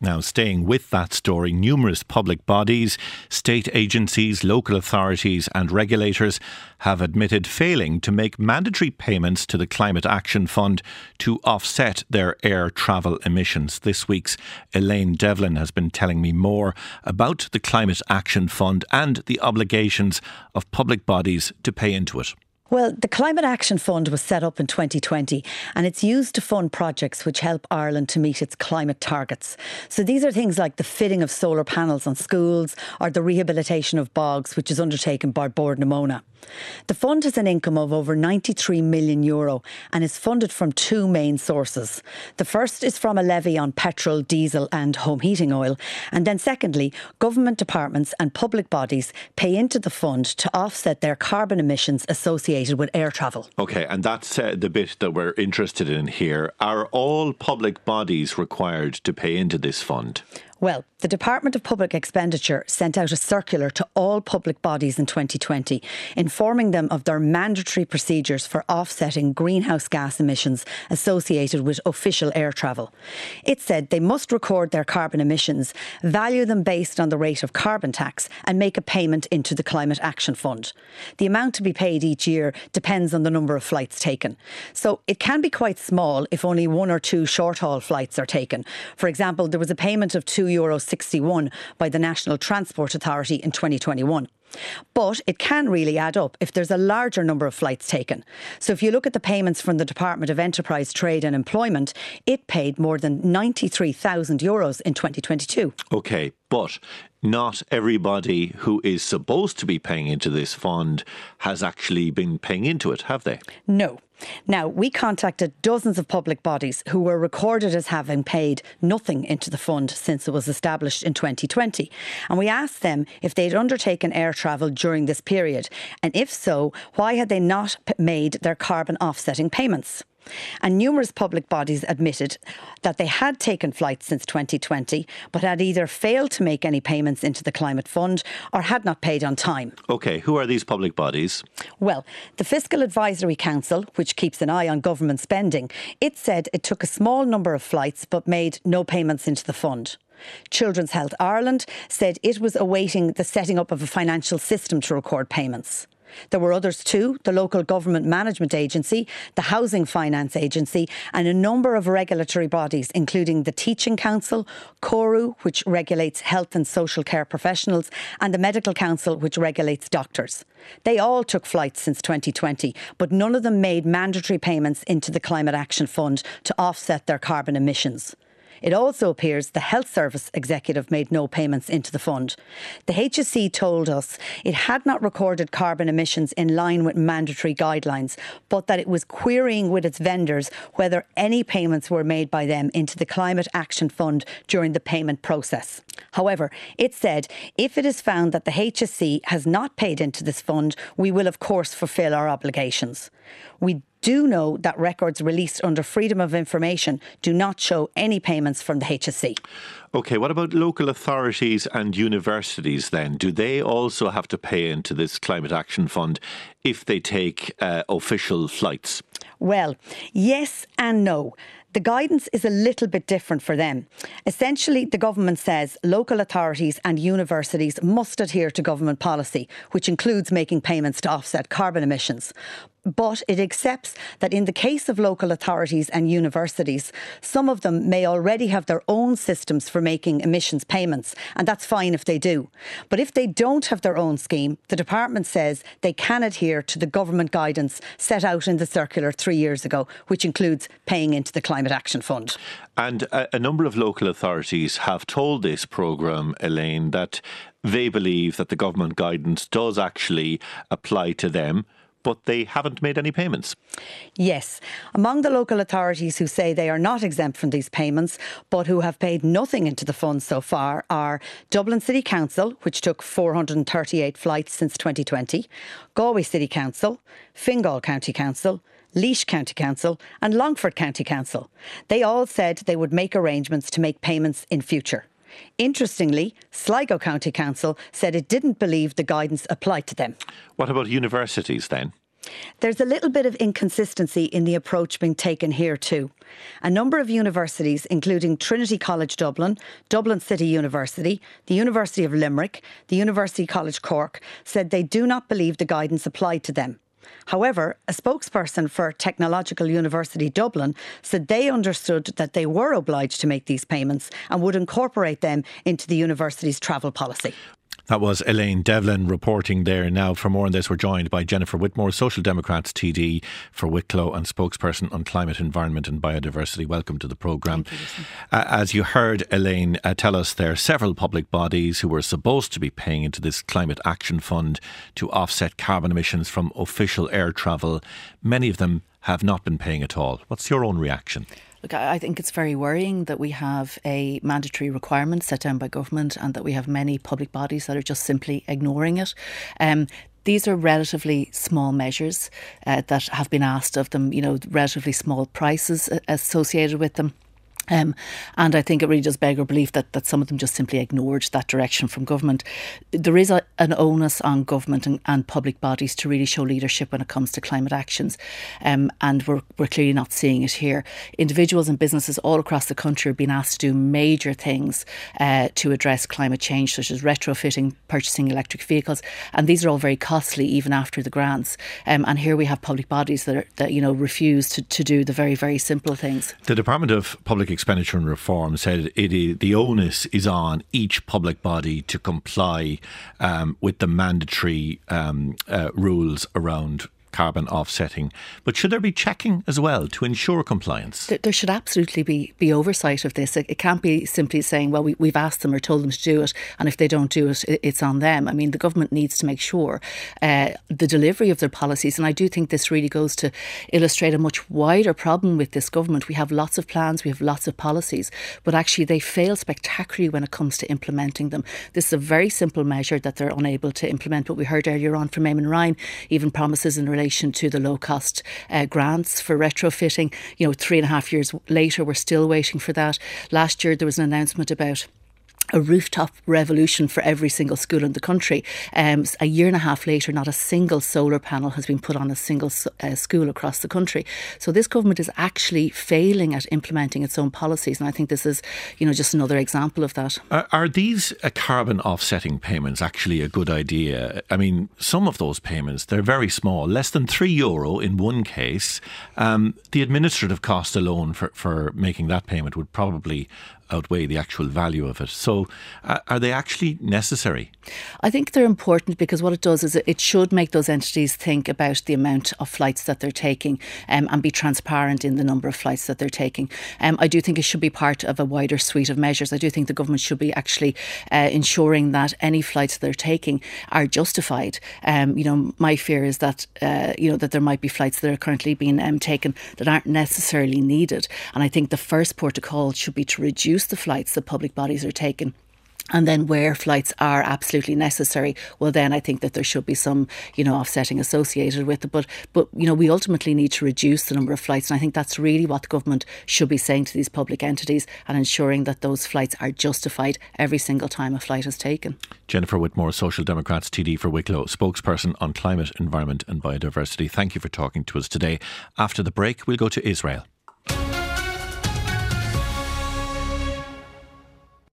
Now, staying with that story, numerous public bodies, state agencies, local authorities, and regulators have admitted failing to make mandatory payments to the Climate Action Fund to offset their air travel emissions. This week's Elayne Devlin has been telling me more about the Climate Action Fund and the obligations of public bodies to pay into it. Well, the Climate Action Fund was set up in 2020 and it's used to fund projects which help Ireland to meet its climate targets. So these are things like the fitting of solar panels on schools or the rehabilitation of bogs, which is undertaken by Bord na Móna. The fund has an income of over 93 million euro and is funded from two main sources. The first is from a levy on petrol, diesel, and home heating oil. And then, secondly, government departments and public bodies pay into the fund to offset their carbon emissions associated with air travel. Okay, and that's uh, the bit that we're interested in here. Are all public bodies required to pay into this fund? Well, the Department of Public Expenditure sent out a circular to all public bodies in 2020, informing them of their mandatory procedures for offsetting greenhouse gas emissions associated with official air travel. It said they must record their carbon emissions, value them based on the rate of carbon tax, and make a payment into the Climate Action Fund. The amount to be paid each year depends on the number of flights taken. So it can be quite small if only one or two short haul flights are taken. For example, there was a payment of two Euro 61 by the National Transport Authority in 2021. But it can really add up if there's a larger number of flights taken. So if you look at the payments from the Department of Enterprise, Trade and Employment, it paid more than 93,000 euros in 2022. Okay, but not everybody who is supposed to be paying into this fund has actually been paying into it, have they? No. Now, we contacted dozens of public bodies who were recorded as having paid nothing into the fund since it was established in 2020. And we asked them if they'd undertaken air travel during this period. And if so, why had they not made their carbon offsetting payments? And numerous public bodies admitted that they had taken flights since 2020, but had either failed to make any payments into the Climate Fund or had not paid on time. OK, who are these public bodies? Well, the Fiscal Advisory Council, which keeps an eye on government spending, it said it took a small number of flights but made no payments into the fund. Children's Health Ireland said it was awaiting the setting up of a financial system to record payments. There were others too the local government management agency, the housing finance agency, and a number of regulatory bodies, including the Teaching Council, CORU, which regulates health and social care professionals, and the Medical Council, which regulates doctors. They all took flights since 2020, but none of them made mandatory payments into the Climate Action Fund to offset their carbon emissions. It also appears the Health Service executive made no payments into the fund. The HSE told us it had not recorded carbon emissions in line with mandatory guidelines, but that it was querying with its vendors whether any payments were made by them into the Climate Action Fund during the payment process. However, it said if it is found that the HSE has not paid into this fund, we will of course fulfil our obligations. We do know that records released under Freedom of Information do not show any payments from the HSE. Okay, what about local authorities and universities then? Do they also have to pay into this Climate Action Fund if they take uh, official flights? Well, yes and no. The guidance is a little bit different for them. Essentially, the government says local authorities and universities must adhere to government policy, which includes making payments to offset carbon emissions but it accepts that in the case of local authorities and universities, some of them may already have their own systems for making emissions payments, and that's fine if they do. But if they don't have their own scheme, the department says they can adhere to the government guidance set out in the circular three years ago, which includes paying into the Climate Action Fund. And a, a number of local authorities have told this programme, Elayne, that they believe that the government guidance does actually apply to them but they haven't made any payments. Yes. Among the local authorities who say they are not exempt from these payments, but who have paid nothing into the fund so far, are Dublin City Council, which took 438 flights since 2020, Galway City Council, Fingal County Council, Laois County Council, and Longford County Council. They all said they would make arrangements to make payments in future. Interestingly, Sligo County Council said it didn't believe the guidance applied to them. What about universities then? There's a little bit of inconsistency in the approach being taken here, too. A number of universities, including Trinity College Dublin, Dublin City University, the University of Limerick, the University College Cork, said they do not believe the guidance applied to them. However, a spokesperson for Technological University Dublin said they understood that they were obliged to make these payments and would incorporate them into the university's travel policy. That was Elayne Devlin reporting there. Now, for more on this, we're joined by Jennifer Whitmore, Social Democrats TD for Wicklow and spokesperson on climate, environment, and biodiversity. Welcome to the programme. Uh, as you heard Elayne uh, tell us, there are several public bodies who were supposed to be paying into this Climate Action Fund to offset carbon emissions from official air travel. Many of them have not been paying at all. What's your own reaction? Look, I think it's very worrying that we have a mandatory requirement set down by government and that we have many public bodies that are just simply ignoring it. Um, these are relatively small measures uh, that have been asked of them, you know, relatively small prices uh, associated with them. Um, and I think it really does beg our belief that, that some of them just simply ignored that direction from government. There is a, an onus on government and, and, public bodies to really show leadership when it comes to climate actions. Um, and we're, we're clearly not seeing it here. Individuals and businesses all across the country are being asked to do major things uh, to address climate change, such as retrofitting, purchasing electric vehicles. And these are all very costly, even after the grants. Um, and here we have public bodies that, are, that you know, refuse to, to do the very, very simple things. The Department of Public expenditure and reform said it is, the onus is on each public body to comply um, with the mandatory um, uh, rules around carbon offsetting. But should there be checking as well to ensure compliance? There, should absolutely be, be oversight of this. It, it can't be simply saying, well, we, we've asked them or told them to do it, and if they don't do it, it's on them. I mean, the government needs to make sure uh, the delivery of their policies. And I do think this really goes to illustrate a much wider problem with this government. We have lots of plans, we have lots of policies, but actually they fail spectacularly when it comes to implementing them. This is a very simple measure that they're unable to implement. But we heard earlier on from Eamon Ryan, even promises in relation relation to the low cost uh, grants for retrofitting. You know, three and a half years later, we're still waiting for that. Last year, there was an announcement about a rooftop revolution for every single school in the country. Um, a year and a half later, not a single solar panel has been put on a single uh, school across the country. So this government is actually failing at implementing its own policies, and I think this is, you know, just another example of that. Uh, are these uh, carbon offsetting payments actually a good idea? I mean, some of those payments they're very small, less than three euro in one case. Um, the administrative cost alone for for making that payment would probably outweigh the actual value of it. So, uh, are they actually necessary? I think they're important because what it does is it should make those entities think about the amount of flights that they're taking um, and be transparent in the number of flights that they're taking. Um, I do think it should be part of a wider suite of measures. I do think the government should be actually uh, ensuring that any flights they're taking are justified. Um, you know, my fear is that uh, you know that there might be flights that are currently being um, taken that aren't necessarily needed, and I think the first protocol should be to reduce reduce the flights that public bodies are taking. And then where flights are absolutely necessary, well then I think that there should be some, you know, offsetting associated with it. But but you know, we ultimately need to reduce the number of flights. And I think that's really what the government should be saying to these public entities and ensuring that those flights are justified every single time a flight is taken. Jennifer Whitmore, Social Democrats TD for Wicklow, spokesperson on climate, environment and biodiversity. Thank you for talking to us today. After the break, we'll go to Israel.